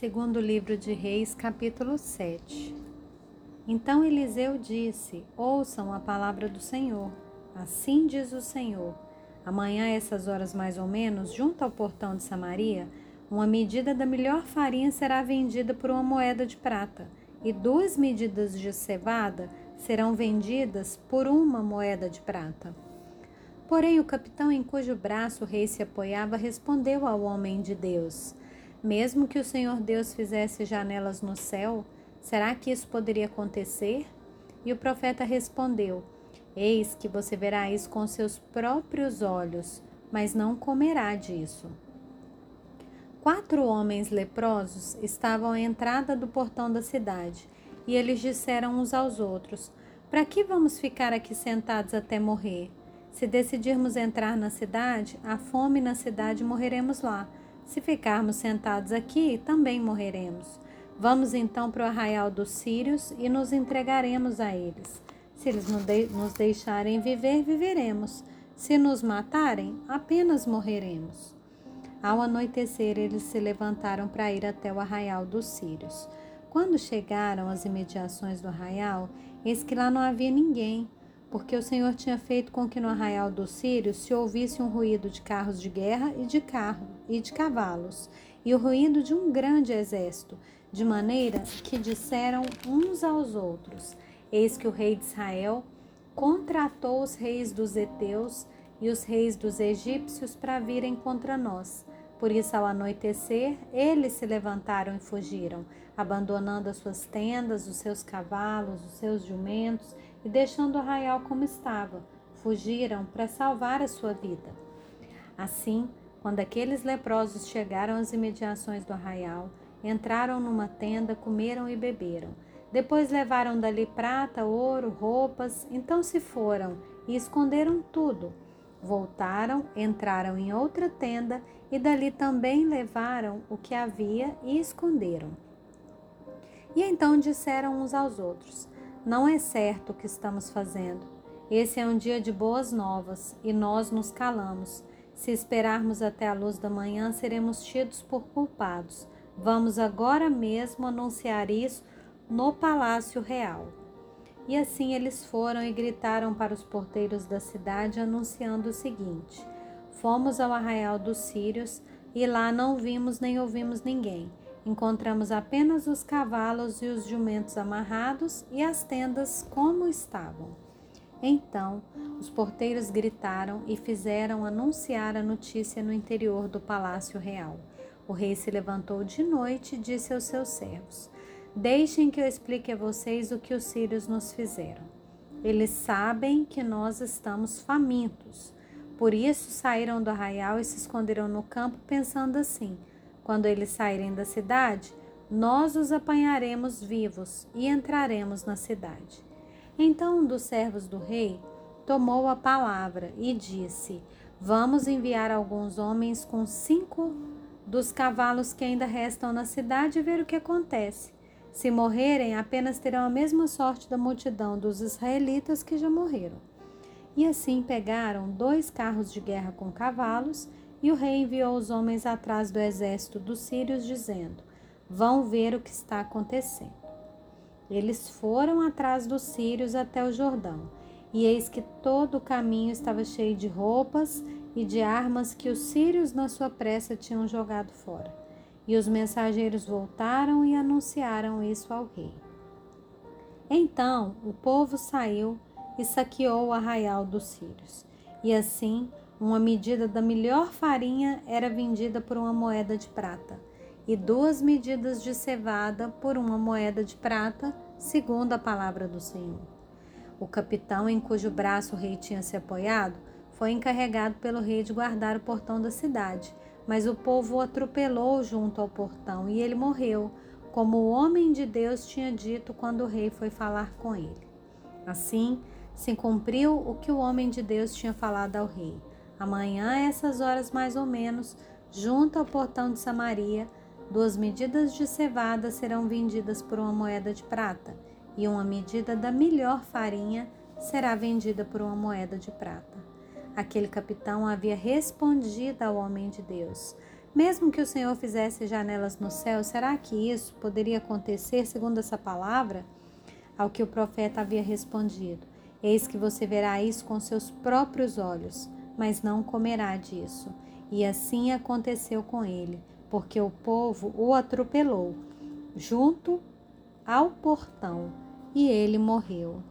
Segundo livro de Reis, capítulo 7. Então Eliseu disse: Ouçam a palavra do Senhor. Assim diz o Senhor: Amanhã, essas horas mais ou menos, junto ao portão de Samaria, uma medida da melhor farinha será vendida por uma moeda de prata, e duas medidas de cevada serão vendidas por uma moeda de prata. Porém, o capitão em cujo braço o rei se apoiava respondeu ao homem de Deus: mesmo que o Senhor Deus fizesse janelas no céu, será que isso poderia acontecer? E o profeta respondeu: Eis que você verá isso com seus próprios olhos, mas não comerá disso. Quatro homens leprosos estavam à entrada do portão da cidade, e eles disseram uns aos outros: Para que vamos ficar aqui sentados até morrer? Se decidirmos entrar na cidade, a fome na cidade morreremos lá se ficarmos sentados aqui, também morreremos. Vamos então para o arraial dos sírios e nos entregaremos a eles. Se eles nos deixarem viver, viveremos. Se nos matarem, apenas morreremos. Ao anoitecer, eles se levantaram para ir até o arraial dos sírios. Quando chegaram às imediações do arraial, eis que lá não havia ninguém porque o Senhor tinha feito com que no arraial dos sírios se ouvisse um ruído de carros de guerra e de carro e de cavalos, e o ruído de um grande exército, de maneira que disseram uns aos outros: Eis que o rei de Israel contratou os reis dos heteus e os reis dos egípcios para virem contra nós. Por isso, ao anoitecer, eles se levantaram e fugiram, abandonando as suas tendas, os seus cavalos, os seus jumentos e deixando o arraial como estava, fugiram para salvar a sua vida. Assim, quando aqueles leprosos chegaram às imediações do arraial, entraram numa tenda, comeram e beberam. Depois levaram dali prata, ouro, roupas, então se foram e esconderam tudo. Voltaram, entraram em outra tenda e dali também levaram o que havia e esconderam. E então disseram uns aos outros: não é certo o que estamos fazendo. Esse é um dia de boas novas e nós nos calamos. Se esperarmos até a luz da manhã, seremos tidos por culpados. Vamos agora mesmo anunciar isso no palácio real. E assim eles foram e gritaram para os porteiros da cidade, anunciando o seguinte: Fomos ao arraial dos sírios e lá não vimos nem ouvimos ninguém Encontramos apenas os cavalos e os jumentos amarrados e as tendas como estavam. Então os porteiros gritaram e fizeram anunciar a notícia no interior do palácio real. O rei se levantou de noite e disse aos seus servos: Deixem que eu explique a vocês o que os sírios nos fizeram. Eles sabem que nós estamos famintos. Por isso saíram do arraial e se esconderam no campo, pensando assim: quando eles saírem da cidade, nós os apanharemos vivos e entraremos na cidade. Então um dos servos do rei tomou a palavra e disse: Vamos enviar alguns homens com cinco dos cavalos que ainda restam na cidade e ver o que acontece. Se morrerem, apenas terão a mesma sorte da multidão dos israelitas que já morreram. E assim pegaram dois carros de guerra com cavalos e o rei enviou os homens atrás do exército dos sírios, dizendo: Vão ver o que está acontecendo. Eles foram atrás dos sírios até o Jordão, e eis que todo o caminho estava cheio de roupas e de armas que os sírios, na sua pressa, tinham jogado fora. E os mensageiros voltaram e anunciaram isso ao rei. Então o povo saiu e saqueou o arraial dos sírios. E assim uma medida da melhor farinha era vendida por uma moeda de prata, e duas medidas de cevada por uma moeda de prata, segundo a palavra do Senhor. O capitão em cujo braço o rei tinha se apoiado foi encarregado pelo rei de guardar o portão da cidade, mas o povo o atropelou junto ao portão e ele morreu, como o homem de Deus tinha dito quando o rei foi falar com ele. Assim, se cumpriu o que o homem de Deus tinha falado ao rei. Amanhã, a essas horas mais ou menos, junto ao portão de Samaria, duas medidas de cevada serão vendidas por uma moeda de prata, e uma medida da melhor farinha será vendida por uma moeda de prata. Aquele capitão havia respondido ao homem de Deus: Mesmo que o Senhor fizesse janelas no céu, será que isso poderia acontecer segundo essa palavra? Ao que o profeta havia respondido: Eis que você verá isso com seus próprios olhos, mas não comerá disso. E assim aconteceu com ele, porque o povo o atropelou junto ao portão e ele morreu.